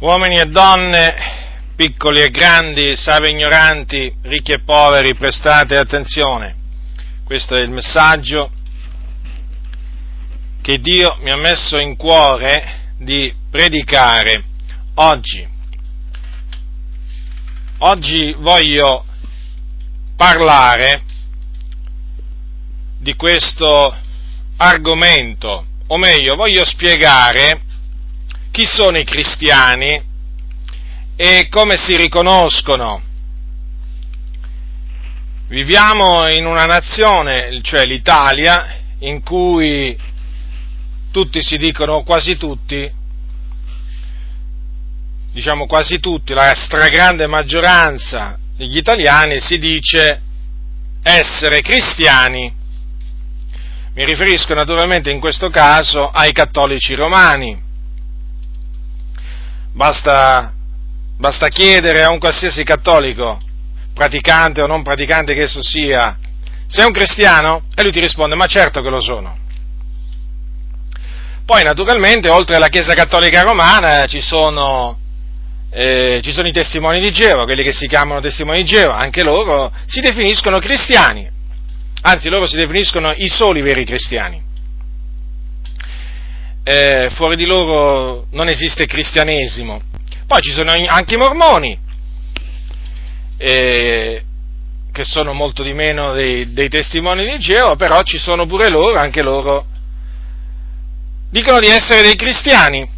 Uomini e donne, piccoli e grandi, savi e ignoranti, ricchi e poveri, prestate attenzione. Questo è il messaggio che Dio mi ha messo in cuore di predicare oggi. Oggi voglio parlare di questo argomento, o meglio, voglio spiegare chi sono i cristiani e come si riconoscono. Viviamo in una nazione, cioè l'Italia, in cui tutti si dicono, quasi tutti, diciamo quasi tutti, la stragrande maggioranza degli italiani si dice essere cristiani. Mi riferisco naturalmente in questo caso ai cattolici romani Basta, basta chiedere a un qualsiasi cattolico, praticante o non praticante che esso sia, sei un cristiano? E lui ti risponde, ma certo che lo sono. Poi naturalmente, oltre alla Chiesa Cattolica Romana, ci sono, eh, ci sono i testimoni di Geova, quelli che si chiamano testimoni di Geova, anche loro si definiscono cristiani, anzi loro si definiscono i soli veri cristiani eh, fuori di loro non esiste cristianesimo. Poi ci sono anche i mormoni, eh, che sono molto di meno dei, dei testimoni di Geova, però ci sono pure loro, anche loro dicono di essere dei cristiani.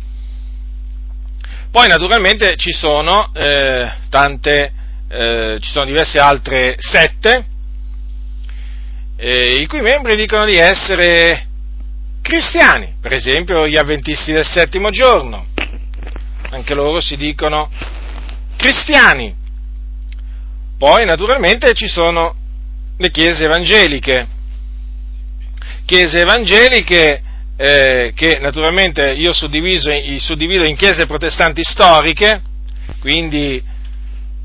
Poi naturalmente ci sono eh, tante, eh, ci sono diverse altre sette, eh, i cui membri dicono di essere cristiani, per esempio gli avventisti del settimo giorno, anche loro si dicono cristiani. Poi naturalmente ci sono le chiese evangeliche, chiese evangeliche eh, che naturalmente io suddiviso, suddivido in chiese protestanti storiche, quindi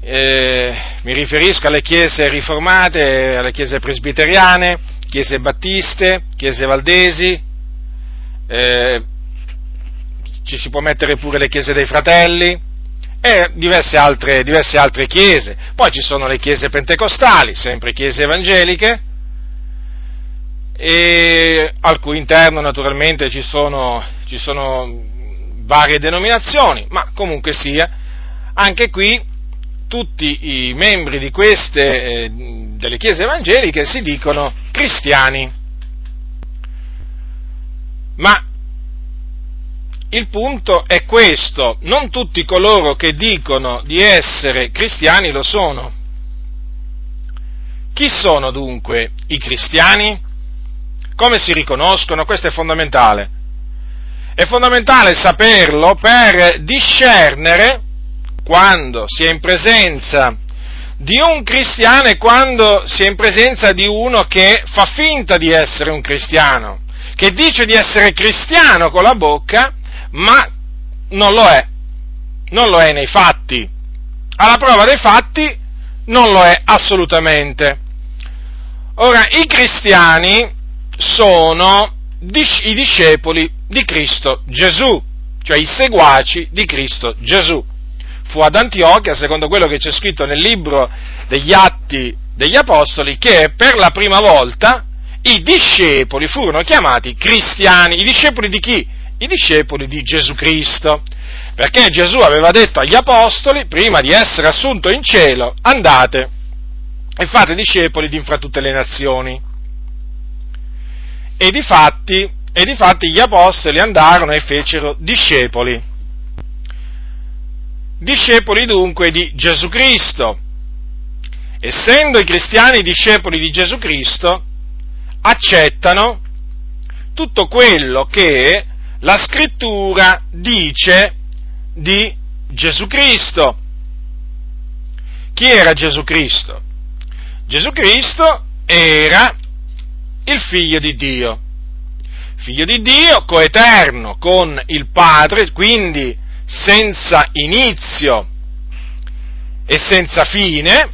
eh, mi riferisco alle chiese riformate, alle chiese presbiteriane, chiese battiste, chiese valdesi, eh, ci si può mettere pure le chiese dei fratelli e diverse altre, diverse altre chiese. Poi ci sono le chiese pentecostali, sempre chiese evangeliche, e al cui interno naturalmente ci sono, ci sono varie denominazioni, ma comunque sia, anche qui tutti i membri di queste, eh, delle chiese evangeliche si dicono cristiani. Ma il punto è questo, non tutti coloro che dicono di essere cristiani lo sono. Chi sono dunque i cristiani? Come si riconoscono? Questo è fondamentale. È fondamentale saperlo per discernere quando si è in presenza di un cristiano e quando si è in presenza di uno che fa finta di essere un cristiano che dice di essere cristiano con la bocca, ma non lo è, non lo è nei fatti. Alla prova dei fatti non lo è assolutamente. Ora, i cristiani sono i discepoli di Cristo Gesù, cioè i seguaci di Cristo Gesù. Fu ad Antiochia, secondo quello che c'è scritto nel libro degli Atti degli Apostoli, che per la prima volta i discepoli furono chiamati cristiani. I discepoli di chi? I discepoli di Gesù Cristo. Perché Gesù aveva detto agli apostoli, prima di essere assunto in cielo, andate e fate discepoli di fra tutte le nazioni. E di fatti, e di fatti gli apostoli andarono e fecero discepoli. Discepoli dunque di Gesù Cristo. Essendo i cristiani discepoli di Gesù Cristo, accettano tutto quello che la scrittura dice di Gesù Cristo. Chi era Gesù Cristo? Gesù Cristo era il figlio di Dio, figlio di Dio coeterno con il Padre, quindi senza inizio e senza fine,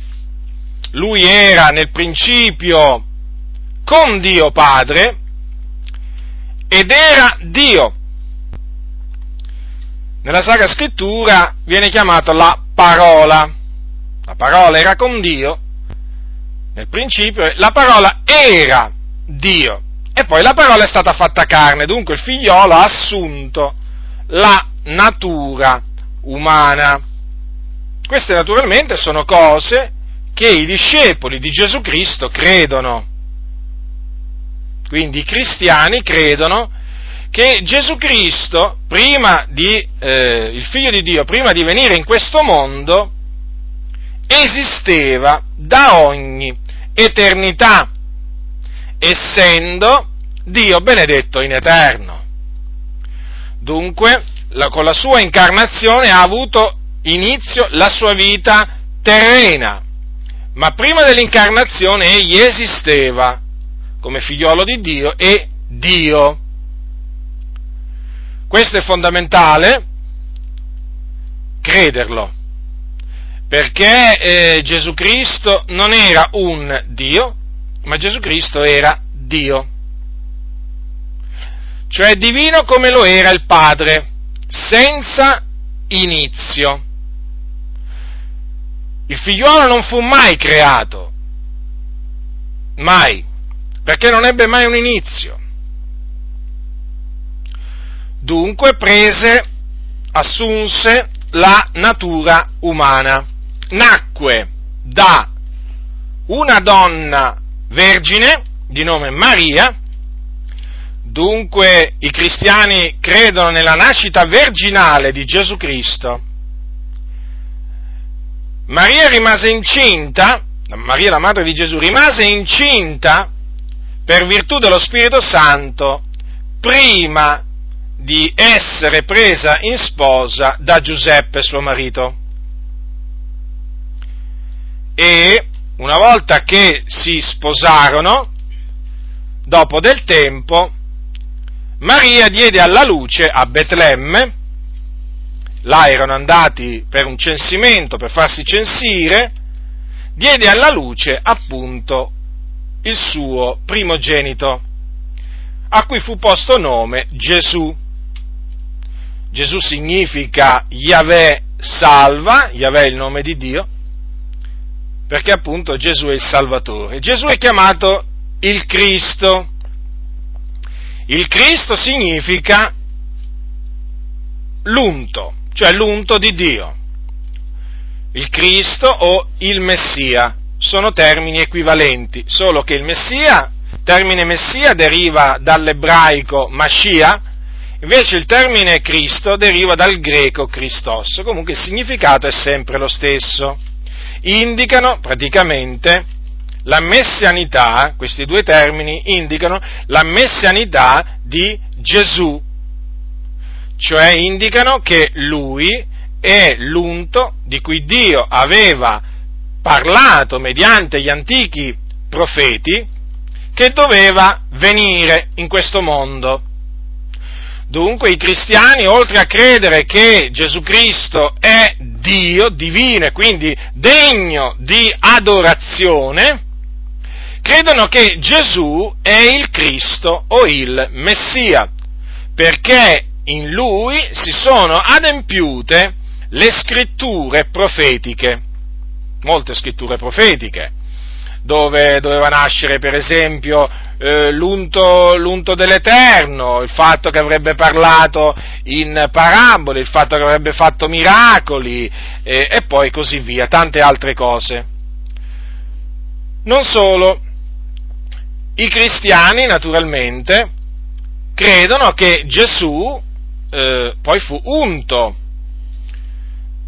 lui era nel principio con Dio Padre ed era Dio. nella Sacra Scrittura viene chiamato la parola. La parola era con Dio, nel principio la parola era Dio e poi la parola è stata fatta carne, dunque il figliolo ha assunto la natura umana. Queste naturalmente sono cose che i discepoli di Gesù Cristo credono. Quindi i cristiani credono che Gesù Cristo, di, eh, il figlio di Dio, prima di venire in questo mondo, esisteva da ogni eternità, essendo Dio benedetto in eterno. Dunque, la, con la sua incarnazione ha avuto inizio la sua vita terrena, ma prima dell'incarnazione egli esisteva come figliolo di Dio e Dio. Questo è fondamentale crederlo, perché eh, Gesù Cristo non era un Dio, ma Gesù Cristo era Dio, cioè divino come lo era il Padre, senza inizio. Il figliuolo non fu mai creato, mai, perché non ebbe mai un inizio. Dunque prese, assunse la natura umana, nacque da una donna vergine di nome Maria, dunque i cristiani credono nella nascita virginale di Gesù Cristo, Maria rimase incinta, Maria la madre di Gesù rimase incinta per virtù dello Spirito Santo prima di essere presa in sposa da Giuseppe suo marito. E una volta che si sposarono, dopo del tempo, Maria diede alla luce a Betlemme, là erano andati per un censimento, per farsi censire, diede alla luce appunto il suo primogenito, a cui fu posto nome Gesù. Gesù significa Yahweh salva, Yahweh è il nome di Dio, perché appunto Gesù è il Salvatore. Gesù è chiamato il Cristo. Il Cristo significa l'unto, cioè l'unto di Dio. Il Cristo o il Messia sono termini equivalenti, solo che il Messia, termine Messia deriva dall'ebraico Mashiach, invece il termine Cristo deriva dal greco Christos, comunque il significato è sempre lo stesso. Indicano praticamente la messianità, questi due termini indicano la messianità di Gesù, cioè indicano che lui è l'unto di cui Dio aveva parlato mediante gli antichi profeti che doveva venire in questo mondo. Dunque i cristiani, oltre a credere che Gesù Cristo è Dio, divino e quindi degno di adorazione, credono che Gesù è il Cristo o il Messia, perché in lui si sono adempiute le scritture profetiche, molte scritture profetiche, dove doveva nascere per esempio eh, l'unto, l'unto, dell'Eterno, il fatto che avrebbe parlato in parabole, il fatto che avrebbe fatto miracoli eh, e poi così via, tante altre cose. Non solo, i cristiani naturalmente credono che Gesù eh, poi fu unto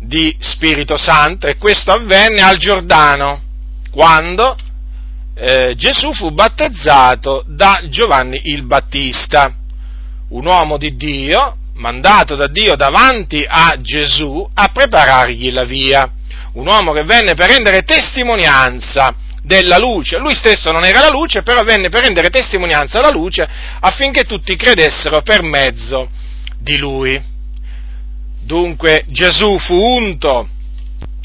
di Spirito Santo e questo avvenne al Giordano, quando eh, Gesù fu battezzato da Giovanni il Battista, un uomo di Dio, mandato da Dio davanti a Gesù a preparargli la via, un uomo che venne per rendere testimonianza della luce. Lui stesso non era la luce, però venne per rendere testimonianza alla luce affinché tutti credessero per mezzo di lui. Dunque Gesù fu unto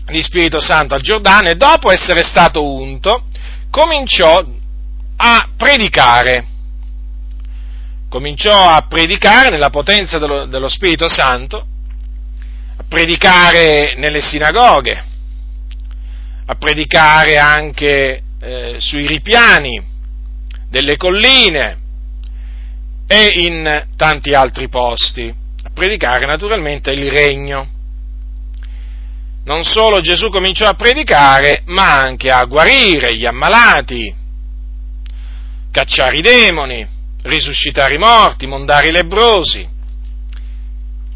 di Spirito Santo al Giordano e dopo essere stato unto cominciò a predicare. Cominciò a predicare nella potenza dello, dello Spirito Santo a predicare nelle sinagoghe, a predicare anche eh, sui ripiani delle colline e in tanti altri posti, predicare naturalmente il regno. Non solo Gesù cominciò a predicare, ma anche a guarire gli ammalati, cacciare i demoni, risuscitare i morti, mondare i lebrosi.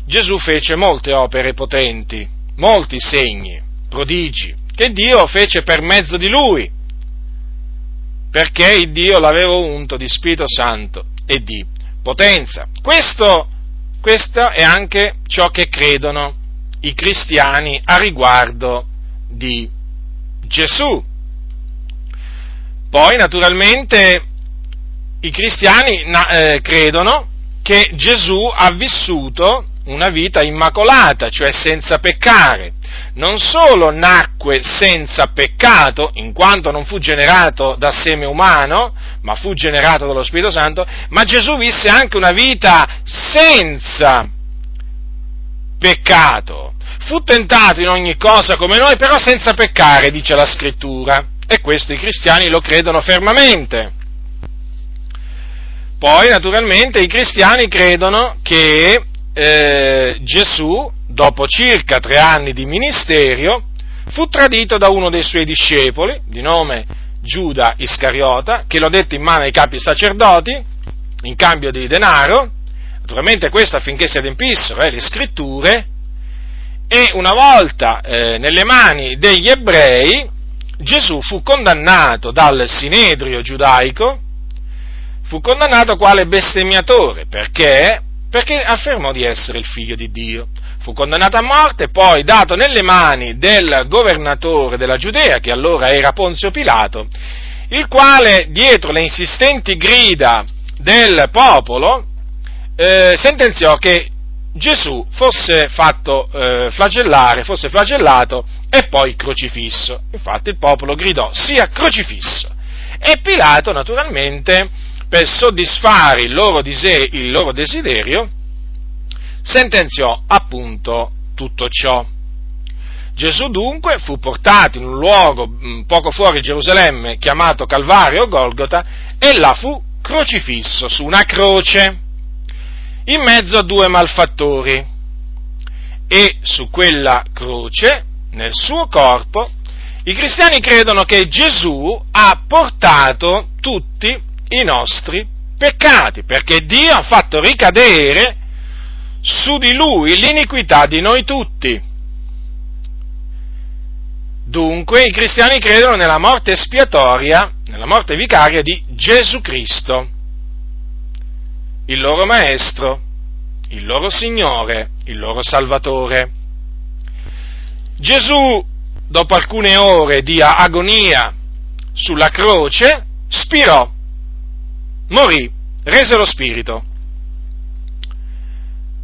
Gesù fece molte opere potenti, molti segni, prodigi, che Dio fece per mezzo di lui, perché Dio l'aveva unto di Spirito Santo e di potenza. Questo, questo è anche ciò che credono i cristiani a riguardo di Gesù. Poi, naturalmente, i cristiani eh, credono che Gesù ha vissuto una vita immacolata, cioè senza peccare. Non solo nacque senza peccato, in quanto non fu generato da seme umano, ma fu generato dallo Spirito Santo, ma Gesù visse anche una vita senza peccato. Fu tentato in ogni cosa come noi, però senza peccare, dice la scrittura. E questo i cristiani lo credono fermamente. Poi, naturalmente, i cristiani credono che eh, Gesù, dopo circa tre anni di ministerio, fu tradito da uno dei suoi discepoli, di nome Giuda Iscariota, che lo dette in mano ai capi sacerdoti in cambio di denaro, naturalmente questo affinché si adempissero eh, le scritture, e una volta eh, nelle mani degli ebrei, Gesù fu condannato dal sinedrio giudaico, fu condannato quale bestemmiatore, perché perché affermò di essere il figlio di Dio. Fu condannato a morte, poi dato nelle mani del governatore della Giudea, che allora era Ponzio Pilato, il quale, dietro le insistenti grida del popolo, eh, sentenziò che Gesù fosse fatto eh, flagellare, fosse flagellato e poi crocifisso. Infatti il popolo gridò sia crocifisso. E Pilato, naturalmente, per soddisfare il loro, dise- il loro desiderio, sentenziò appunto tutto ciò. Gesù dunque fu portato in un luogo mm, poco fuori Gerusalemme chiamato Calvario Golgota e là fu crocifisso su una croce in mezzo a due malfattori e su quella croce, nel suo corpo, i cristiani credono che Gesù ha portato tutti i nostri peccati, perché Dio ha fatto ricadere su di lui l'iniquità di noi tutti. Dunque i cristiani credono nella morte espiatoria, nella morte vicaria di Gesù Cristo, il loro Maestro, il loro Signore, il loro Salvatore. Gesù, dopo alcune ore di agonia sulla croce, spirò morì, rese lo spirito.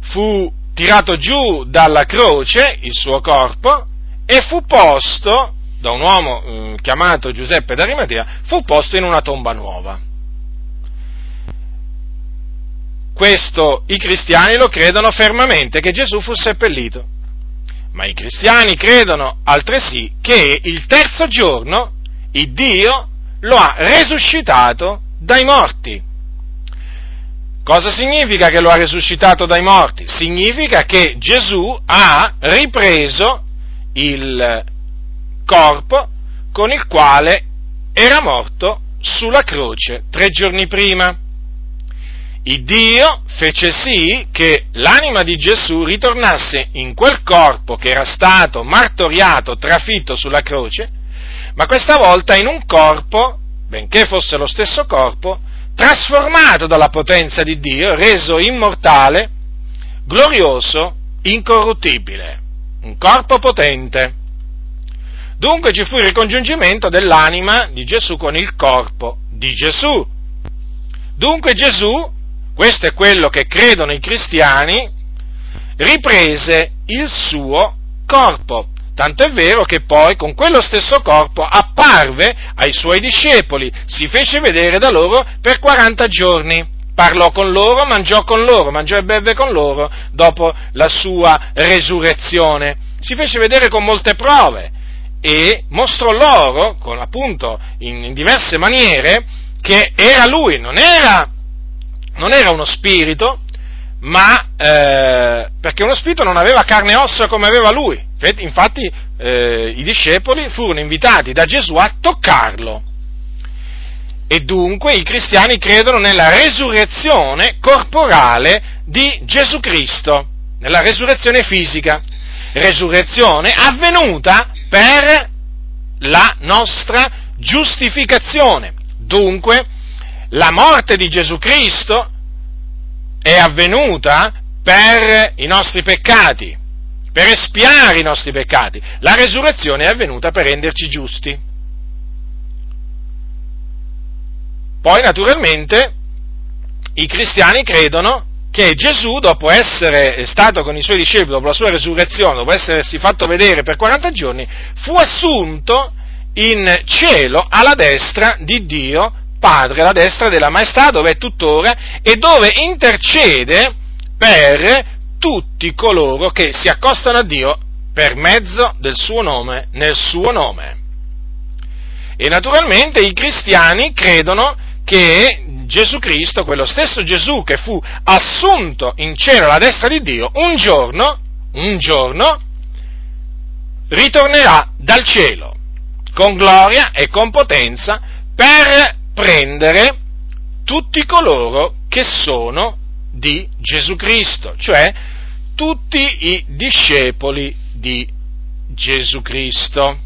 Fu tirato giù dalla croce il suo corpo e fu posto da un uomo eh, chiamato Giuseppe d'Arimatea, fu posto in una tomba nuova. Questo i cristiani lo credono fermamente che Gesù fu seppellito, ma i cristiani credono altresì che il terzo giorno il Dio lo ha resuscitato dai morti. Cosa significa che lo ha risuscitato dai morti? Significa che Gesù ha ripreso il corpo con il quale era morto sulla croce tre giorni prima. Il Dio fece sì che l'anima di Gesù ritornasse in quel corpo che era stato martoriato, trafitto sulla croce, ma questa volta in un corpo benché fosse lo stesso corpo, trasformato dalla potenza di Dio, reso immortale, glorioso, incorruttibile, un corpo potente. Dunque ci fu il ricongiungimento dell'anima di Gesù con il corpo di Gesù. Dunque Gesù, questo è quello che credono i cristiani, riprese il suo corpo. Tanto è vero che poi con quello stesso corpo apparve ai suoi discepoli, si fece vedere da loro per 40 giorni. parlò con loro, mangiò con loro, mangiò e beve con loro dopo la sua resurrezione. Si fece vedere con molte prove e mostrò loro, con, appunto, in, in diverse maniere, che era lui, non era, non era uno spirito, ma eh, perché uno spirito non aveva carne e ossa come aveva lui. Infatti eh, i discepoli furono invitati da Gesù a toccarlo. E dunque i cristiani credono nella resurrezione corporale di Gesù Cristo, nella resurrezione fisica, resurrezione avvenuta per la nostra giustificazione. Dunque, la morte di Gesù Cristo è avvenuta per i nostri peccati, per espiare i nostri peccati. La resurrezione è avvenuta per renderci giusti. Poi, naturalmente, i cristiani credono che Gesù, dopo essere stato con i suoi discepoli, dopo la sua resurrezione, dopo essersi fatto vedere per 40 giorni, fu assunto in cielo alla destra di Dio Padre, alla destra della Maestà, dove è tuttora e dove intercede per tutti coloro che si accostano a Dio per mezzo del suo nome, nel suo nome. E naturalmente i cristiani credono che Gesù Cristo, quello stesso Gesù che fu assunto in cielo alla destra di Dio, un giorno, un giorno, ritornerà dal cielo con gloria e con potenza per prendere tutti coloro che sono di Gesù Cristo, cioè tutti i discepoli di Gesù Cristo,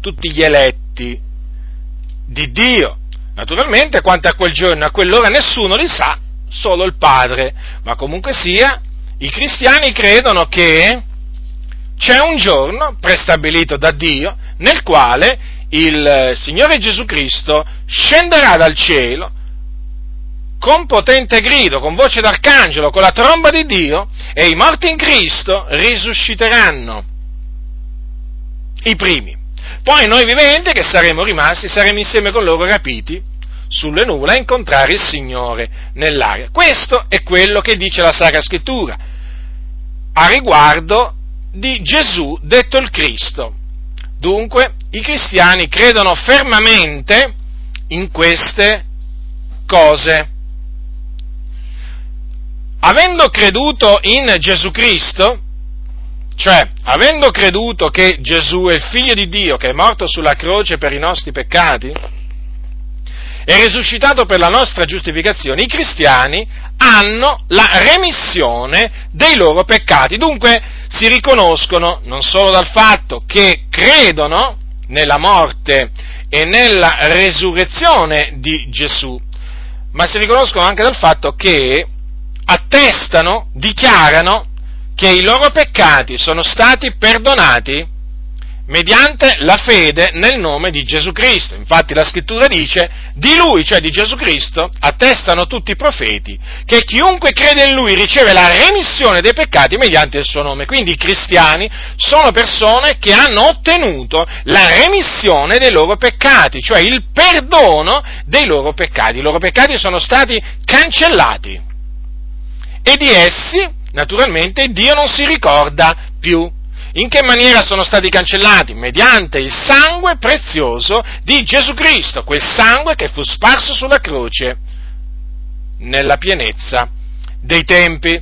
tutti gli eletti di Dio. Naturalmente, quanto a quel giorno, a quell'ora nessuno li sa, solo il Padre, ma comunque sia, i cristiani credono che c'è un giorno prestabilito da Dio nel quale il Signore Gesù Cristo scenderà dal cielo con potente grido, con voce d'arcangelo, con la tromba di Dio e i morti in Cristo risusciteranno. I primi. Poi noi viventi che saremo rimasti, saremo insieme con loro rapiti sulle nuvole a incontrare il Signore nell'aria. Questo è quello che dice la Sacra Scrittura a riguardo di Gesù detto il Cristo. Dunque, i cristiani credono fermamente in queste cose. Avendo creduto in Gesù Cristo, cioè, avendo creduto che Gesù è il figlio di Dio che è morto sulla croce per i nostri peccati, è risuscitato per la nostra giustificazione, i cristiani hanno la remissione dei loro peccati. Dunque si riconoscono non solo dal fatto che credono nella morte e nella resurrezione di Gesù, ma si riconoscono anche dal fatto che attestano, dichiarano che i loro peccati sono stati perdonati mediante la fede nel nome di Gesù Cristo. Infatti la scrittura dice, di lui, cioè di Gesù Cristo, attestano tutti i profeti, che chiunque crede in lui riceve la remissione dei peccati mediante il suo nome. Quindi i cristiani sono persone che hanno ottenuto la remissione dei loro peccati, cioè il perdono dei loro peccati. I loro peccati sono stati cancellati. E di essi, naturalmente, Dio non si ricorda più. In che maniera sono stati cancellati? Mediante il sangue prezioso di Gesù Cristo, quel sangue che fu sparso sulla croce nella pienezza dei tempi.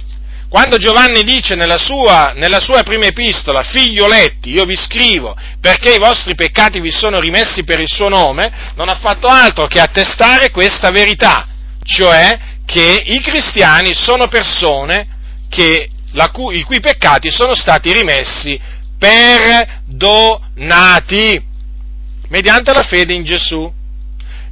Quando Giovanni dice nella sua, nella sua prima epistola, figlioletti, io vi scrivo perché i vostri peccati vi sono rimessi per il suo nome, non ha fatto altro che attestare questa verità, cioè che i cristiani sono persone che cui, i cui peccati sono stati rimessi perdonati mediante la fede in Gesù,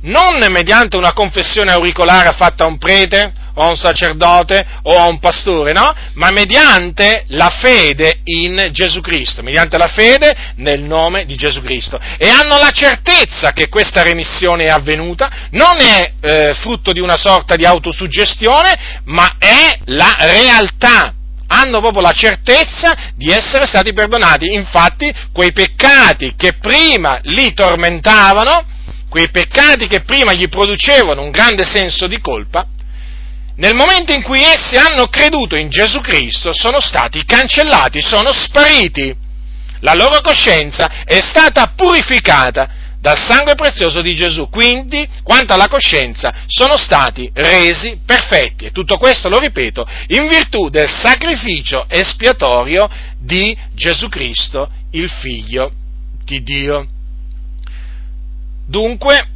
non mediante una confessione auricolare fatta a un prete o a un sacerdote o a un pastore, no? Ma mediante la fede in Gesù Cristo, mediante la fede nel nome di Gesù Cristo. E hanno la certezza che questa remissione è avvenuta, non è eh, frutto di una sorta di autosuggestione, ma è la realtà hanno proprio la certezza di essere stati perdonati. Infatti, quei peccati che prima li tormentavano, quei peccati che prima gli producevano un grande senso di colpa, nel momento in cui essi hanno creduto in Gesù Cristo sono stati cancellati, sono spariti. La loro coscienza è stata purificata dal sangue prezioso di Gesù. Quindi, quanto alla coscienza, sono stati resi perfetti. E tutto questo, lo ripeto, in virtù del sacrificio espiatorio di Gesù Cristo, il Figlio di Dio. Dunque,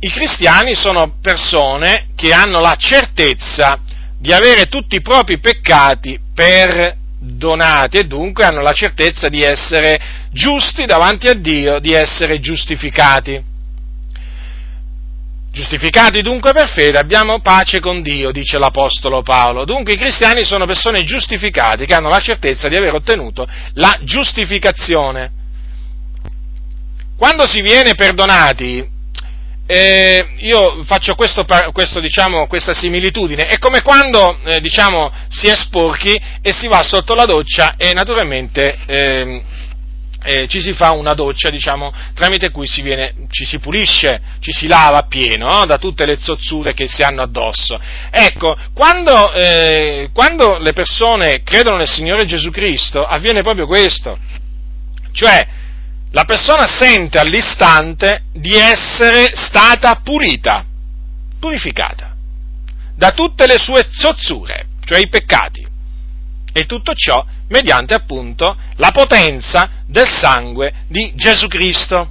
i cristiani sono persone che hanno la certezza di avere tutti i propri peccati perdonati e dunque hanno la certezza di essere giusti davanti a Dio, di essere giustificati. Giustificati dunque per fede abbiamo pace con Dio, dice l'Apostolo Paolo. Dunque i cristiani sono persone giustificate che hanno la certezza di aver ottenuto la giustificazione. Quando si viene perdonati, eh, io faccio questo, questo, diciamo, questa similitudine, è come quando eh, diciamo, si è sporchi e si va sotto la doccia e naturalmente eh, eh, ci si fa una doccia diciamo, tramite cui si viene, ci si pulisce, ci si lava pieno no? da tutte le zozzure che si hanno addosso. Ecco, quando, eh, quando le persone credono nel Signore Gesù Cristo avviene proprio questo, cioè la persona sente all'istante di essere stata pulita, purificata, da tutte le sue zozzure, cioè i peccati. E tutto ciò mediante appunto la potenza del sangue di Gesù Cristo.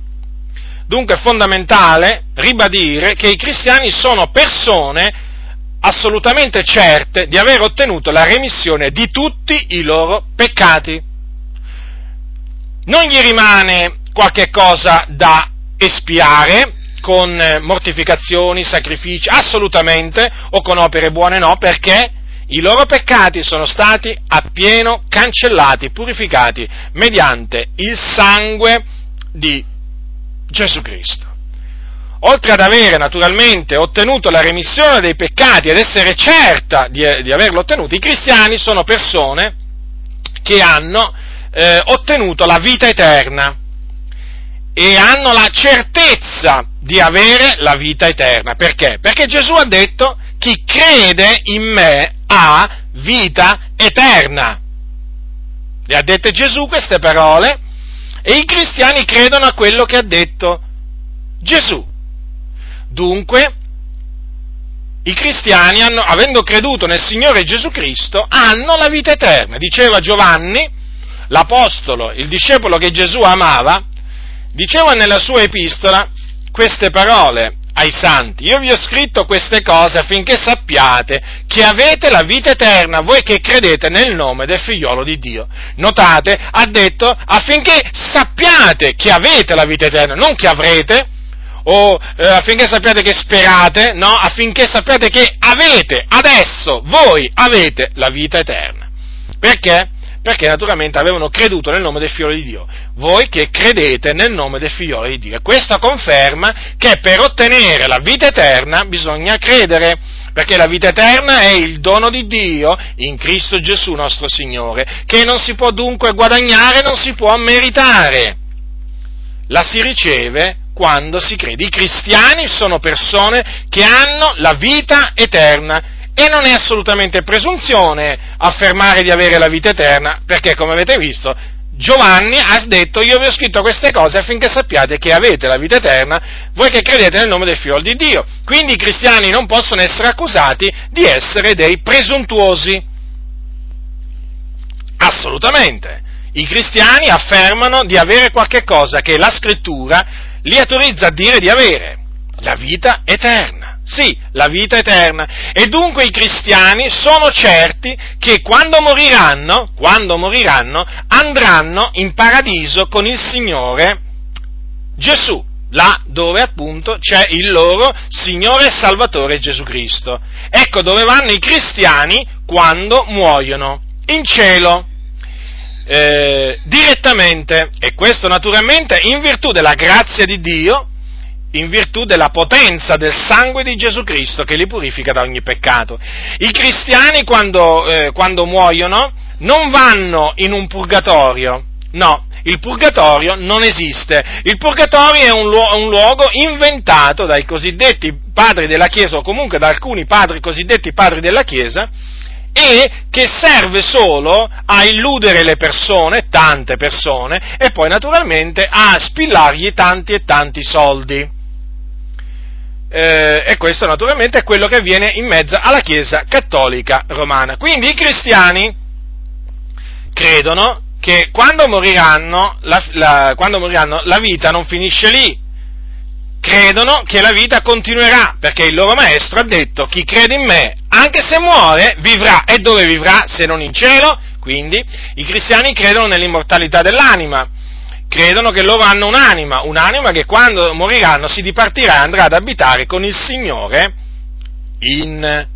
Dunque è fondamentale ribadire che i cristiani sono persone assolutamente certe di aver ottenuto la remissione di tutti i loro peccati non gli rimane qualche cosa da espiare con mortificazioni, sacrifici, assolutamente, o con opere buone no, perché i loro peccati sono stati appieno cancellati, purificati mediante il sangue di Gesù Cristo. Oltre ad avere naturalmente ottenuto la remissione dei peccati ed essere certa di, di averlo ottenuto, i cristiani sono persone che hanno eh, ottenuto la vita eterna e hanno la certezza di avere la vita eterna. Perché? Perché Gesù ha detto chi crede in me ha vita eterna. Le ha dette Gesù queste parole e i cristiani credono a quello che ha detto Gesù. Dunque, i cristiani, hanno, avendo creduto nel Signore Gesù Cristo, hanno la vita eterna. Diceva Giovanni, l'apostolo, il discepolo che Gesù amava, diceva nella sua epistola queste parole ai santi. Io vi ho scritto queste cose affinché sappiate che avete la vita eterna, voi che credete nel nome del figliolo di Dio. Notate, ha detto affinché sappiate che avete la vita eterna, non che avrete, o eh, affinché sappiate che sperate, no, affinché sappiate che avete, adesso voi avete la vita eterna. Perché? Perché naturalmente avevano creduto nel nome del figlio di Dio. Voi che credete nel nome del figlio di Dio. E questo conferma che per ottenere la vita eterna bisogna credere, perché la vita eterna è il dono di Dio in Cristo Gesù nostro Signore, che non si può dunque guadagnare, non si può meritare. La si riceve quando si crede. I cristiani sono persone che hanno la vita eterna e non è assolutamente presunzione affermare di avere la vita eterna, perché come avete visto, Giovanni ha detto, io vi ho scritto queste cose affinché sappiate che avete la vita eterna, voi che credete nel nome del figlio di Dio. Quindi i cristiani non possono essere accusati di essere dei presuntuosi. Assolutamente. I cristiani affermano di avere qualche cosa che la scrittura li autorizza a dire di avere, la vita eterna. Sì, la vita eterna. E dunque i cristiani sono certi che quando moriranno, quando moriranno, andranno in paradiso con il Signore Gesù, là dove appunto c'è il loro Signore e Salvatore Gesù Cristo. Ecco dove vanno i cristiani quando muoiono, in cielo. Eh, direttamente, e questo naturalmente in virtù della grazia di Dio, in virtù della potenza del sangue di Gesù Cristo che li purifica da ogni peccato. I cristiani quando, eh, quando muoiono non vanno in un purgatorio, no, il purgatorio non esiste. Il purgatorio è un, luogo, un luogo inventato dai cosiddetti padri della Chiesa o comunque da alcuni padri cosiddetti padri della Chiesa e che serve solo a illudere le persone, tante persone, e poi naturalmente a spillargli tanti e tanti soldi. Eh, e questo naturalmente è quello che avviene in mezzo alla Chiesa cattolica romana. Quindi i cristiani credono che quando moriranno la, la, quando moriranno la vita non finisce lì, credono che la vita continuerà, perché il loro maestro ha detto chi crede in me, anche se muore, vivrà. E dove vivrà se non in cielo? Quindi i cristiani credono nell'immortalità dell'anima, credono che loro hanno un'anima, un'anima che quando moriranno si dipartirà e andrà ad abitare con il Signore in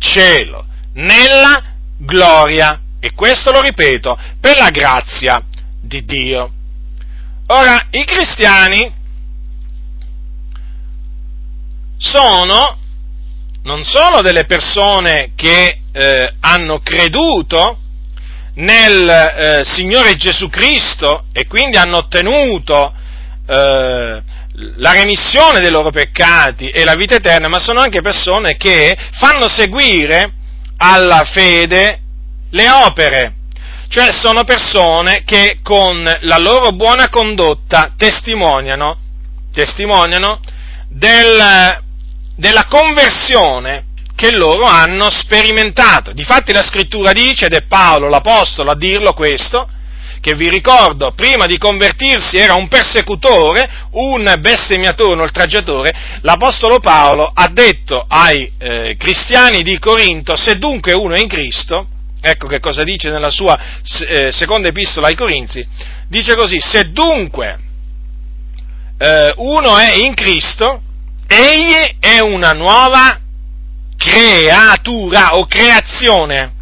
cielo, nella gloria. E questo lo ripeto, per la grazia di Dio. Ora, i cristiani sono non solo delle persone che eh, hanno creduto nel eh, Signore Gesù Cristo e quindi hanno ottenuto eh, la remissione dei loro peccati e la vita eterna, ma sono anche persone che fanno seguire alla fede le opere, cioè sono persone che con la loro buona condotta testimoniano, testimoniano del, della conversione che loro hanno sperimentato. Difatti la scrittura dice, ed è Paolo l'Apostolo a dirlo questo, che vi ricordo, prima di convertirsi era un persecutore, un bestemmiatore, un oltraggiatore, l'Apostolo Paolo ha detto ai eh, cristiani di Corinto, se dunque uno è in Cristo, ecco che cosa dice nella sua eh, seconda epistola ai Corinzi, dice così, se dunque eh, uno è in Cristo, egli è una nuova creatura o creazione.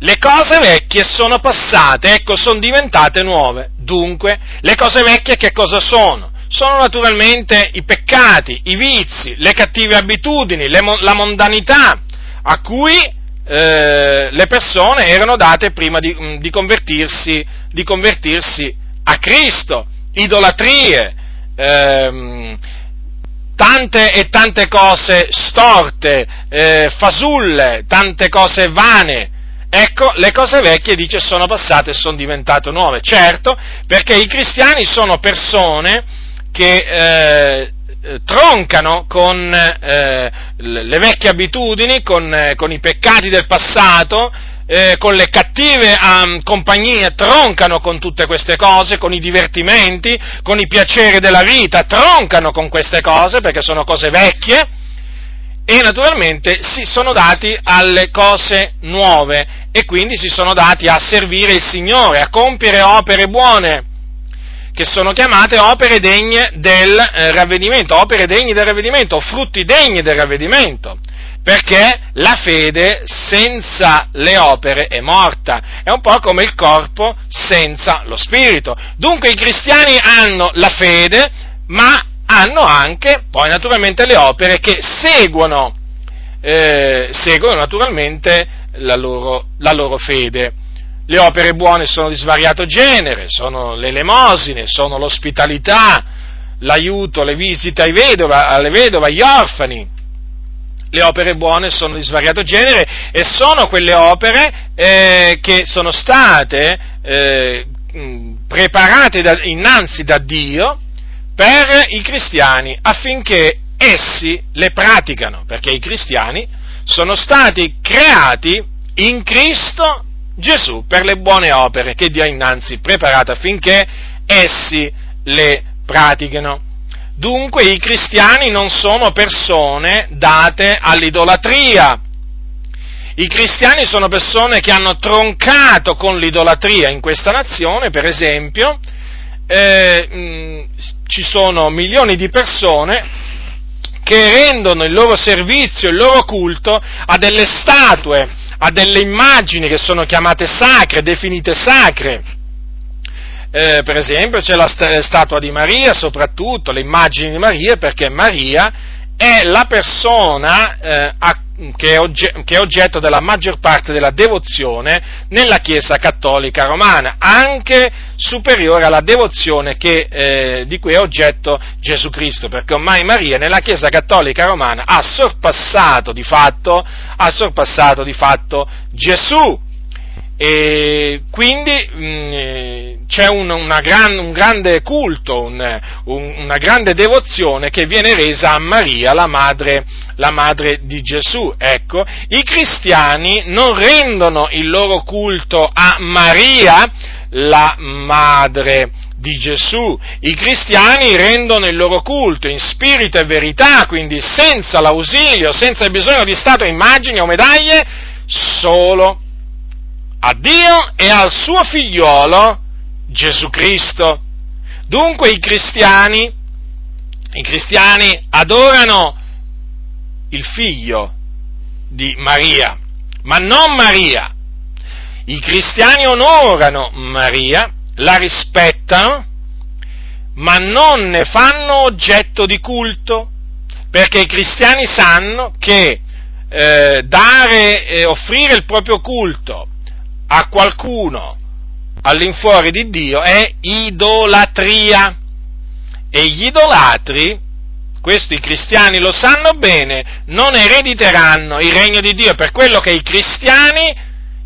Le cose vecchie sono passate, ecco, sono diventate nuove. Dunque, le cose vecchie che cosa sono? Sono naturalmente i peccati, i vizi, le cattive abitudini, le, la mondanità a cui eh, le persone erano date prima di, di, convertirsi, di convertirsi, a Cristo, idolatrie, ehm, tante e tante cose storte, eh, fasulle, tante cose vane. Ecco, le cose vecchie, dice, sono passate e sono diventate nuove. Certo, perché i cristiani sono persone che eh, troncano con eh, le vecchie abitudini, con, eh, con, i peccati del passato, eh, con le cattive um, compagnie, troncano con tutte queste cose, con i divertimenti, con i piaceri della vita, troncano con queste cose perché sono cose vecchie e naturalmente si sono dati alle cose nuove e quindi si sono dati a servire il Signore, a compiere opere buone che sono chiamate opere degne del eh, ravvedimento, opere degne del ravvedimento, frutti degni del ravvedimento perché la fede senza le opere è morta, è un po' come il corpo senza lo spirito. Dunque i cristiani hanno la fede, ma hanno anche poi naturalmente le opere che seguono, eh, seguono naturalmente la loro, la loro fede. Le opere buone sono di svariato genere, sono le elemosine, sono l'ospitalità, l'aiuto, le visite ai vedova, alle vedove, agli orfani, le opere buone sono di svariato genere e sono quelle opere eh, che sono state eh, preparate da, innanzi da Dio per i cristiani affinché essi le praticano, perché i cristiani sono stati creati in Cristo Gesù per le buone opere che Dio ha innanzi preparate affinché essi le pratichino. Dunque i cristiani non sono persone date all'idolatria. I cristiani sono persone che hanno troncato con l'idolatria in questa nazione, per esempio, eh, mh, ci sono milioni di persone che rendono il loro servizio, il loro culto a delle statue, a delle immagini che sono chiamate sacre, definite sacre eh, per esempio c'è la statua di Maria, soprattutto le immagini di Maria, perché Maria è la persona eh, a, che, è oggetto, che è oggetto della maggior parte della devozione nella Chiesa cattolica romana, anche superiore alla devozione che, eh, di cui è oggetto Gesù Cristo, perché ormai Maria nella Chiesa cattolica romana ha sorpassato di fatto, ha sorpassato di fatto Gesù. E quindi mh, mm, c'è un, gran, un, grande culto, un, un, una grande devozione che viene resa a Maria, la madre, la madre di Gesù. Ecco, i cristiani non rendono il loro culto a Maria, la madre di Gesù. I cristiani rendono il loro culto in spirito e verità, quindi senza l'ausilio, senza il bisogno di stato, immagini o medaglie, solo a Dio e al suo figliolo Gesù Cristo. Dunque i cristiani, i cristiani adorano il figlio di Maria, ma non Maria. I cristiani onorano Maria, la rispettano, ma non ne fanno oggetto di culto, perché i cristiani sanno che eh, dare, eh, offrire il proprio culto a qualcuno all'infuori di Dio è idolatria. E gli idolatri, questo i cristiani lo sanno bene, non erediteranno il regno di Dio, per quello che i cristiani,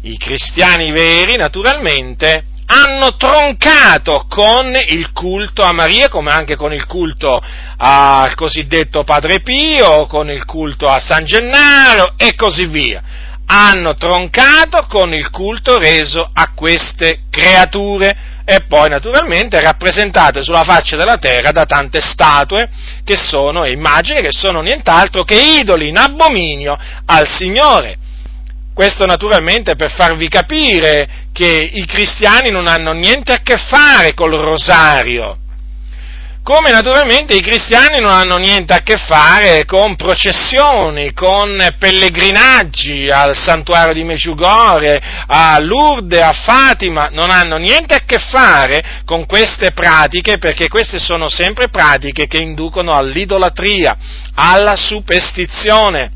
i cristiani veri naturalmente, hanno troncato con il culto a Maria, come anche con il culto al cosiddetto Padre Pio, con il culto a San Gennaro e così via hanno troncato con il culto reso a queste creature e poi naturalmente rappresentate sulla faccia della terra da tante statue che sono immagini che sono nient'altro che idoli in abominio al Signore. Questo naturalmente per farvi capire che i cristiani non hanno niente a che fare col rosario come naturalmente i cristiani non hanno niente a che fare con processioni, con pellegrinaggi al santuario di Mesciugore, a Lourdes, a Fatima, non hanno niente a che fare con queste pratiche perché queste sono sempre pratiche che inducono all'idolatria, alla superstizione.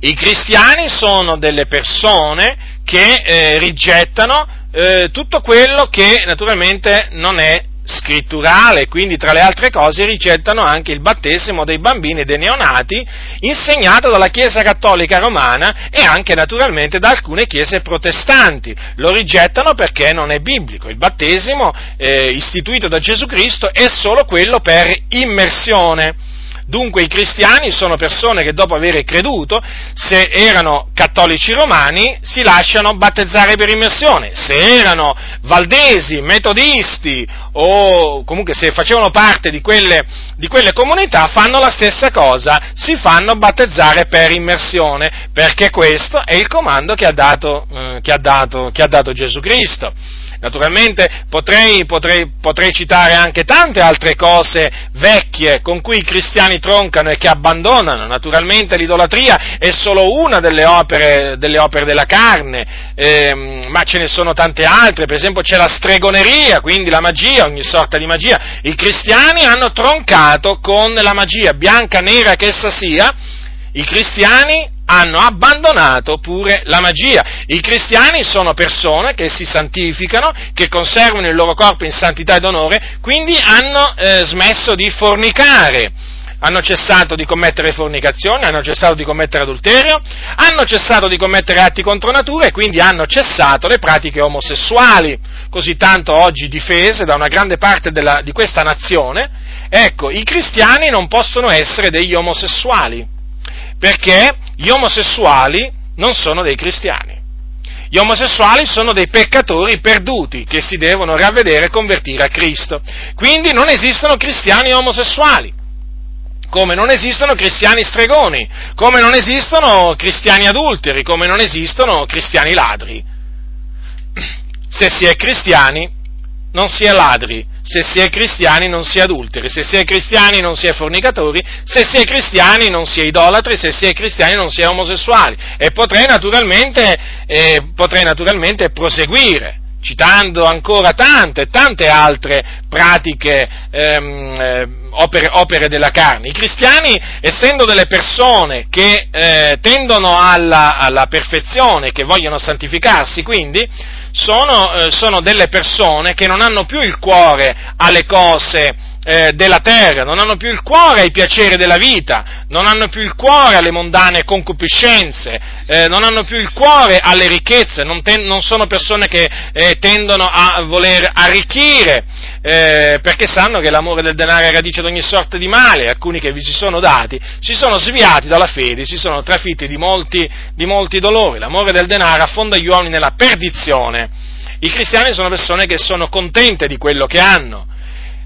I cristiani sono delle persone che eh, rigettano eh, tutto quello che naturalmente non è scritturale, quindi tra le altre cose rigettano anche il battesimo dei bambini e dei neonati, insegnato dalla Chiesa Cattolica Romana e anche naturalmente da alcune chiese protestanti. Lo rigettano perché non è biblico. Il battesimo eh, istituito da Gesù Cristo è solo quello per immersione Dunque i cristiani sono persone che dopo aver creduto, se erano cattolici romani, si lasciano battezzare per immersione, se erano valdesi, metodisti o comunque se facevano parte di quelle, di quelle comunità, fanno la stessa cosa, si fanno battezzare per immersione, perché questo è il comando che ha dato, eh, che ha dato, che ha dato Gesù Cristo. Naturalmente potrei, potrei, potrei, citare anche tante altre cose vecchie con cui i cristiani troncano e che abbandonano. Naturalmente l'idolatria è solo una delle opere, delle opere della carne, ehm, ma ce ne sono tante altre. Per esempio c'è la stregoneria, quindi la magia, ogni sorta di magia. I cristiani hanno troncato con la magia, bianca, nera che essa sia, i cristiani hanno abbandonato pure la magia. I cristiani sono persone che si santificano, che conservano il loro corpo in santità ed onore, quindi hanno eh, smesso di fornicare hanno cessato di commettere fornicazione, hanno cessato di commettere adulterio, hanno cessato di commettere atti contro natura e quindi hanno cessato le pratiche omosessuali, così tanto oggi difese da una grande parte della, di questa nazione. Ecco, i cristiani non possono essere degli omosessuali perché gli omosessuali non sono dei cristiani. Gli omosessuali sono dei peccatori perduti che si devono ravvedere e convertire a Cristo. Quindi non esistono cristiani omosessuali, come non esistono cristiani stregoni, come non esistono cristiani adulteri, come non esistono cristiani ladri. Se si è cristiani, non si è ladri, se si è cristiani non si è adulteri, se si è cristiani non si è fornicatori, se si è cristiani non si è idolatri, se si è cristiani non si è omosessuali. E potrei naturalmente, eh, potrei naturalmente proseguire. citando ancora tante, tante altre pratiche, ehm, eh, opere, opere, della carne. I cristiani, essendo delle persone che eh, tendono alla, alla, perfezione, che vogliono santificarsi, quindi sono, eh, sono delle persone che non hanno più il cuore alle cose eh, della terra, non hanno più il cuore ai piaceri della vita, non hanno più il cuore alle mondane concupiscenze, eh, non hanno più il cuore alle ricchezze, non, ten- non sono persone che eh, tendono a voler arricchire, eh, perché sanno che l'amore del denaro è radice di ogni sorta di male, alcuni che vi si sono dati, si sono sviati dalla fede, si sono trafitti di molti, di molti dolori, l'amore del denaro affonda gli uomini nella perdizione. I cristiani sono persone che sono contente di quello che hanno,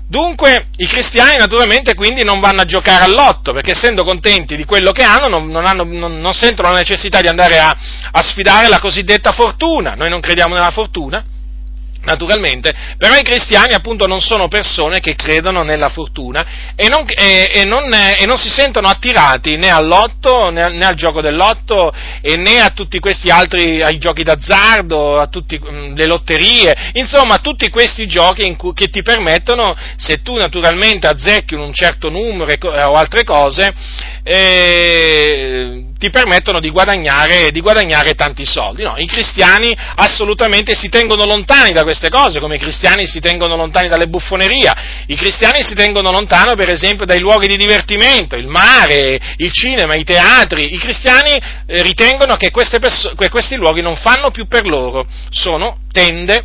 Dunque i cristiani naturalmente quindi non vanno a giocare all'otto, perché essendo contenti di quello che hanno non, non, hanno, non, non sentono la necessità di andare a, a sfidare la cosiddetta fortuna. Noi non crediamo nella fortuna, naturalmente, però i cristiani appunto non sono persone che credono nella fortuna e non, e, e non, e non si sentono attirati né al lotto, né, né, al gioco del lotto e né a tutti questi altri, ai giochi d'azzardo, a tutte mm, le lotterie, insomma a tutti questi giochi cui, che ti permettono, se tu naturalmente azzecchi un certo numero o altre cose, eh, ti permettono di guadagnare, di guadagnare tanti soldi. No, i cristiani assolutamente si tengono lontani da queste cose, come i cristiani si tengono lontani dalle buffonerie, i cristiani si tengono lontano per esempio dai luoghi di divertimento, il mare, il cinema, i teatri, i cristiani eh, ritengono che, perso- che questi luoghi non fanno più per loro, sono tende,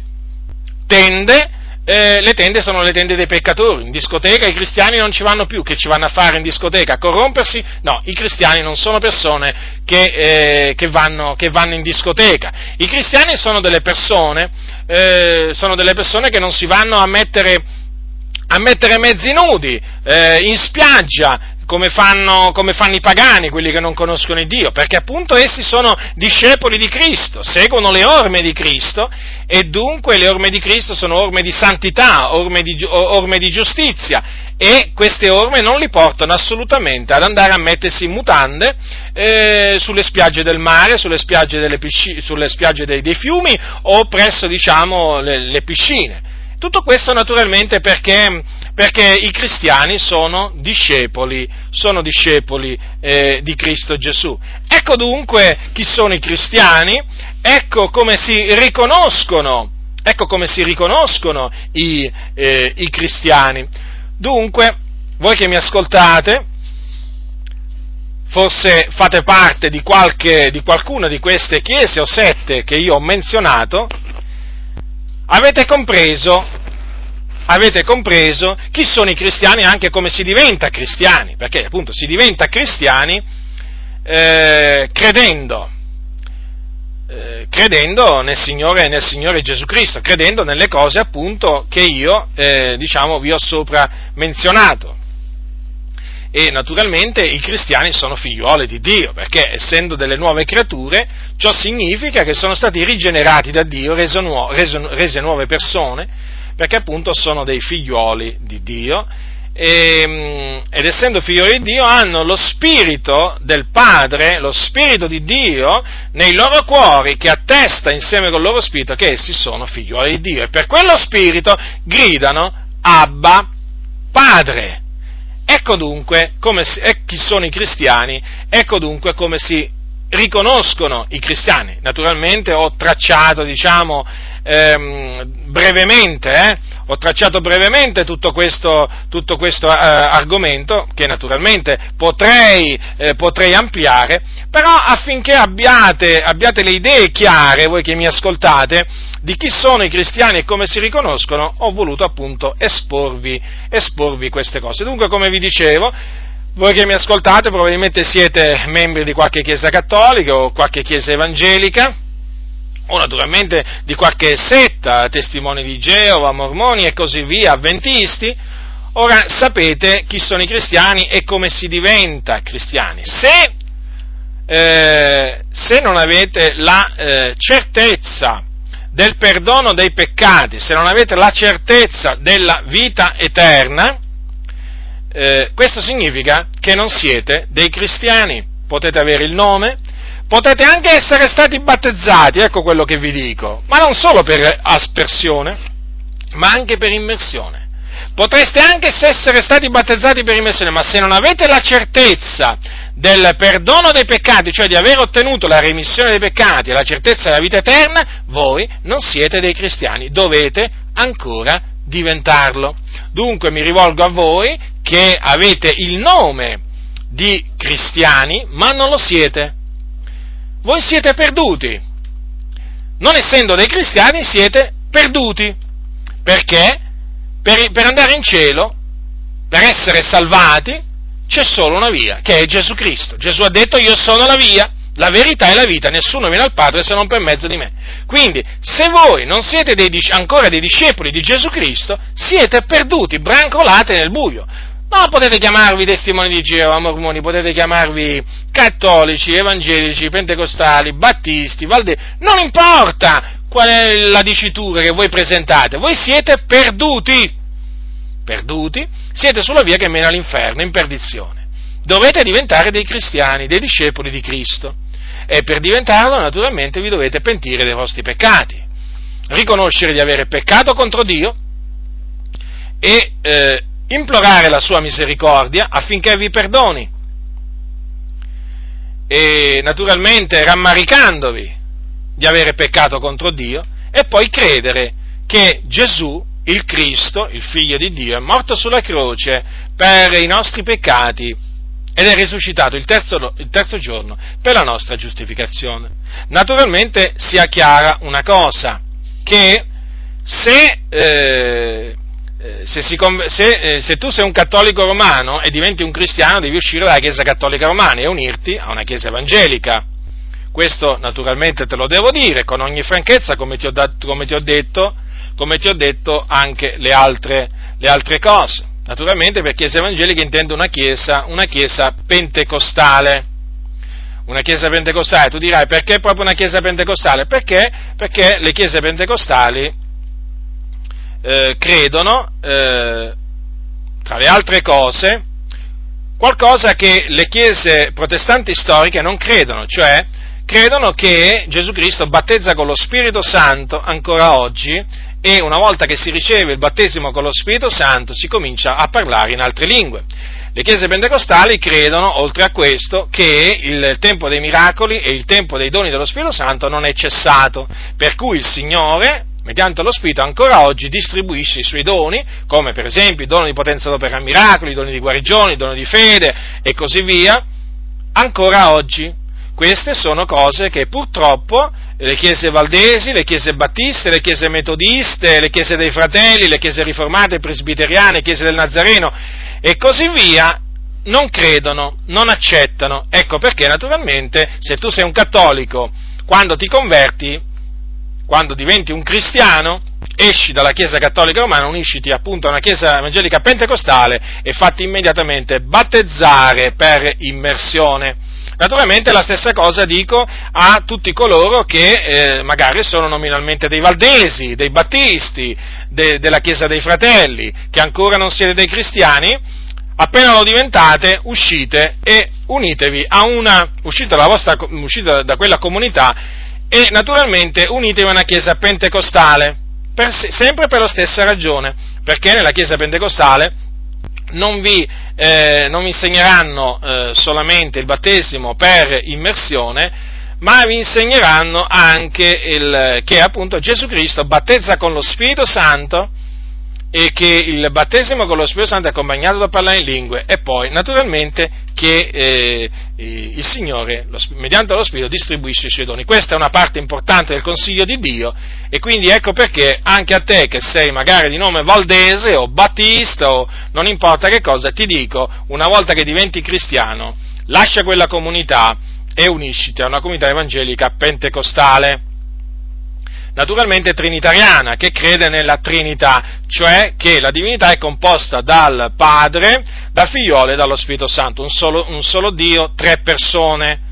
tende eh, le tende sono le tende dei peccatori, in discoteca i cristiani non ci vanno più, che ci vanno a fare in discoteca? A corrompersi? No, i cristiani non sono persone che, eh, che, vanno, che vanno, in discoteca, i cristiani sono delle persone, eh, sono delle persone che non si vanno a mettere, a mettere mezzi nudi eh, in spiaggia come fanno, come fanno, i pagani, quelli che non conoscono il Dio, perché appunto essi sono discepoli di Cristo, seguono le orme di Cristo e dunque le orme di Cristo sono orme di santità, orme di, orme di giustizia e queste orme non li portano assolutamente ad andare a mettersi in mutande eh, sulle spiagge del mare, sulle spiagge, piscine, sulle spiagge dei, dei, fiumi o presso diciamo, le, le piscine. Tutto questo naturalmente perché perché i cristiani sono discepoli, sono discepoli eh, di Cristo Gesù. Ecco dunque chi sono i cristiani, ecco come si riconoscono, ecco come si riconoscono i, eh, i cristiani. Dunque, voi che mi ascoltate, forse fate parte di, qualche, di qualcuna di queste chiese o sette che io ho menzionato, avete compreso avete compreso chi sono i cristiani e anche come si diventa cristiani, perché appunto si diventa cristiani eh, credendo, eh, credendo nel Signore, nel Signore, Gesù Cristo, credendo nelle cose appunto che io eh, diciamo, vi ho sopra menzionato. E naturalmente i cristiani sono figliuoli di Dio, perché essendo delle nuove creature, ciò significa che sono stati rigenerati da Dio, nuove, rese nuove persone, perché appunto sono dei figliuoli di Dio e, ehm, ed essendo figlioli di Dio hanno lo spirito del Padre, lo spirito di Dio nei loro cuori che attesta insieme col loro spirito che essi sono figliuoli di Dio e per quello spirito gridano Abba Padre. Ecco dunque come si, eh, chi sono i cristiani, ecco dunque come si riconoscono i cristiani. Naturalmente ho tracciato, diciamo, ehm, brevemente, eh, ho tracciato brevemente tutto questo, tutto questo eh, argomento, che naturalmente potrei, eh, potrei, ampliare, però affinché abbiate, abbiate le idee chiare, voi che mi ascoltate, di chi sono i cristiani e come si riconoscono, ho voluto appunto esporvi, esporvi queste cose. Dunque, come vi dicevo, voi che mi ascoltate probabilmente siete membri di qualche chiesa cattolica o qualche chiesa evangelica, o naturalmente di qualche setta, testimoni di Geova, mormoni e così via, avventisti, ora sapete chi sono i cristiani e come si diventa cristiani. Se, eh, se non avete la eh, certezza del perdono dei peccati, se non avete la certezza della vita eterna, eh, questo significa che non siete dei cristiani. Potete avere il nome, potete anche essere stati battezzati, ecco quello che vi dico, ma non solo per aspersione, ma anche per immersione. Potreste anche essere stati battezzati per immersione, ma se non avete la certezza del perdono dei peccati, cioè di aver ottenuto la remissione dei peccati e la certezza della vita eterna, voi non siete dei cristiani, dovete ancora diventarlo. Dunque mi rivolgo a voi che avete il nome di cristiani, ma non lo siete. Voi siete perduti. Non essendo dei cristiani siete perduti. Perché? Per, per andare in cielo, per essere salvati, c'è solo una via, che è Gesù Cristo. Gesù ha detto io sono la via, la verità e la vita, nessuno viene al Padre se non per mezzo di me. Quindi, se voi non siete dei, ancora dei discepoli di Gesù Cristo, siete perduti, brancolate nel buio. No, potete chiamarvi testimoni di Geova, mormoni, potete chiamarvi cattolici, evangelici, pentecostali, battisti, valde, non importa qual è la dicitura che voi presentate, voi siete perduti perduti, siete sulla via che mena all'inferno, in perdizione. Dovete diventare dei cristiani, dei discepoli di Cristo. E per diventarlo, naturalmente, vi dovete pentire dei vostri peccati, riconoscere di avere peccato contro Dio e eh, implorare la sua misericordia affinché vi perdoni. E naturalmente rammaricandovi di avere peccato contro Dio e poi credere che Gesù il Cristo, il Figlio di Dio, è morto sulla croce per i nostri peccati ed è risuscitato il terzo, il terzo giorno per la nostra giustificazione. Naturalmente sia chiara una cosa, che se, eh, se, si, se, eh, se, tu sei un cattolico romano e diventi un cristiano devi uscire dalla Chiesa cattolica romana e unirti a una Chiesa evangelica. Questo naturalmente te lo devo dire con ogni franchezza, come ti ho, dat- come ti ho detto, come ti ho detto, anche le altre, le altre cose. Naturalmente per chiesa evangelica intendo una chiesa, una chiesa pentecostale. Una chiesa pentecostale, tu dirai perché proprio una chiesa pentecostale? Perché? Perché le chiese pentecostali eh, credono, eh, tra le altre cose, qualcosa che le chiese protestanti storiche non credono, cioè credono che Gesù Cristo battezza con lo Spirito Santo ancora oggi e una volta che si riceve il battesimo con lo Spirito Santo si comincia a parlare in altre lingue. Le chiese pentecostali credono, oltre a questo, che il tempo dei miracoli e il tempo dei doni dello Spirito Santo non è cessato, per cui il Signore, mediante lo Spirito, ancora oggi distribuisce i suoi doni, come per esempio i doni di potenza d'opera a miracoli, i doni di guarigione, i doni di fede e così via, ancora oggi. Queste sono cose che purtroppo le chiese valdesi, le chiese battiste, le chiese metodiste, le chiese dei fratelli, le chiese riformate, presbiteriane, le chiese del Nazareno e così via, non credono, non accettano. Ecco perché naturalmente se tu sei un cattolico, quando ti converti, quando diventi un cristiano, esci dalla Chiesa Cattolica Romana, unisciti appunto a una Chiesa Evangelica Pentecostale e fatti immediatamente battezzare per immersione. Naturalmente la stessa cosa dico a tutti coloro che eh, magari sono nominalmente dei valdesi, dei battisti, de, della Chiesa dei Fratelli, che ancora non siete dei cristiani, appena lo diventate, uscite e unitevi a una, uscite, vostra, uscite da quella comunità e naturalmente unitevi a una Chiesa pentecostale, per, sempre per la stessa ragione, perché nella Chiesa pentecostale non vi, eh, non vi insegneranno eh, solamente il battesimo per immersione, ma vi insegneranno anche il, che appunto Gesù Cristo battezza con lo Spirito Santo e che il battesimo con lo Spirito Santo è accompagnato da parlare in lingue e poi naturalmente che eh, il Signore, lo, mediante lo Spirito, distribuisce i suoi doni. Questa è una parte importante del consiglio di Dio e quindi ecco perché anche a te che sei magari di nome Valdese o Battista o non importa che cosa, ti dico, una volta che diventi cristiano, lascia quella comunità e unisciti a una comunità evangelica pentecostale naturalmente trinitariana, che crede nella Trinità, cioè che la divinità è composta dal Padre, dal Figliolo e dallo Spirito Santo, un solo, un solo Dio, tre persone.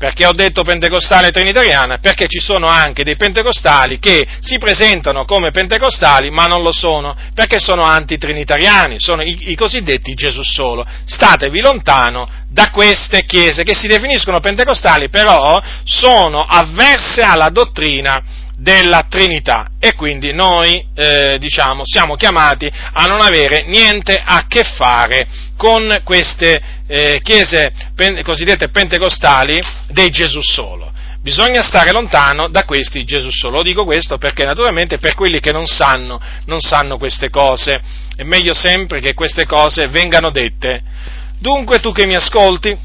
Perché ho detto pentecostale trinitariana? Perché ci sono anche dei pentecostali che si presentano come pentecostali ma non lo sono, perché sono antitrinitariani, sono i, i cosiddetti Gesù solo. Statevi lontano da queste chiese che si definiscono pentecostali, però sono avverse alla dottrina della Trinità e quindi noi eh, diciamo, siamo chiamati a non avere niente a che fare con queste eh, chiese pen- cosiddette pentecostali dei Gesù solo. Bisogna stare lontano da questi Gesù solo. Lo dico questo perché naturalmente per quelli che non sanno, non sanno queste cose, è meglio sempre che queste cose vengano dette. Dunque tu che mi ascolti,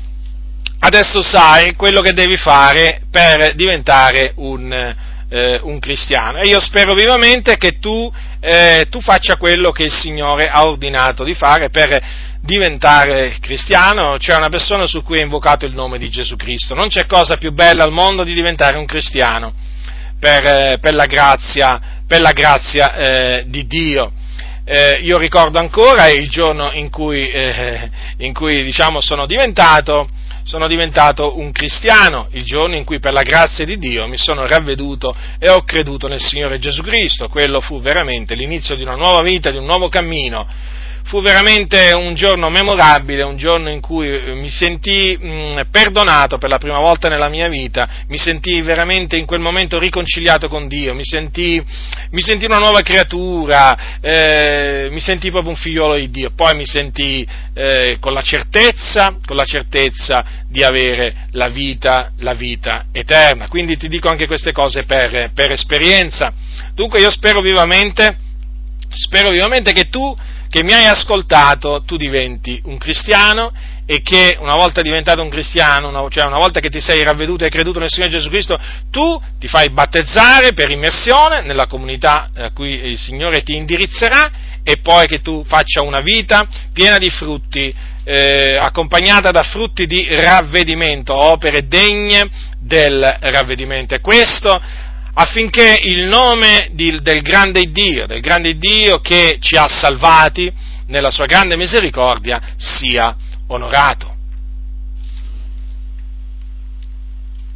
adesso sai quello che devi fare per diventare un eh, un cristiano. E io spero vivamente che tu, eh, tu faccia quello che il Signore ha ordinato di fare per diventare cristiano, c'è una persona su cui è invocato il nome di Gesù Cristo. Non c'è cosa più bella al mondo di diventare un cristiano per, eh, per la grazia, per la grazia eh, di Dio. Eh, io ricordo ancora il giorno in cui, eh, in cui diciamo, sono diventato sono diventato un cristiano il giorno in cui per la grazia di Dio mi sono ravveduto e ho creduto nel Signore Gesù Cristo. Quello fu veramente l'inizio di una nuova vita, di un nuovo cammino fu veramente un giorno memorabile, un giorno in cui eh, mi sentii mh, perdonato per la prima volta nella mia vita, mi sentii veramente in quel momento riconciliato con Dio, mi sentii, mi sentii una nuova creatura, eh, mi sentii proprio un figliolo di Dio, poi mi sentii eh, con la certezza, con la certezza di avere la vita, la vita eterna. Quindi ti dico anche queste cose per, per esperienza. Dunque io spero vivamente, spero vivamente che tu che mi hai ascoltato, tu diventi un cristiano e che una volta diventato un cristiano, una, cioè una volta che ti sei ravveduto e creduto nel Signore Gesù Cristo, tu ti fai battezzare per immersione nella comunità a cui il Signore ti indirizzerà e poi che tu faccia una vita piena di frutti, eh, accompagnata da frutti di ravvedimento, opere degne del ravvedimento. E questo affinché il nome di, del grande Dio, del grande Dio che ci ha salvati nella sua grande misericordia, sia onorato.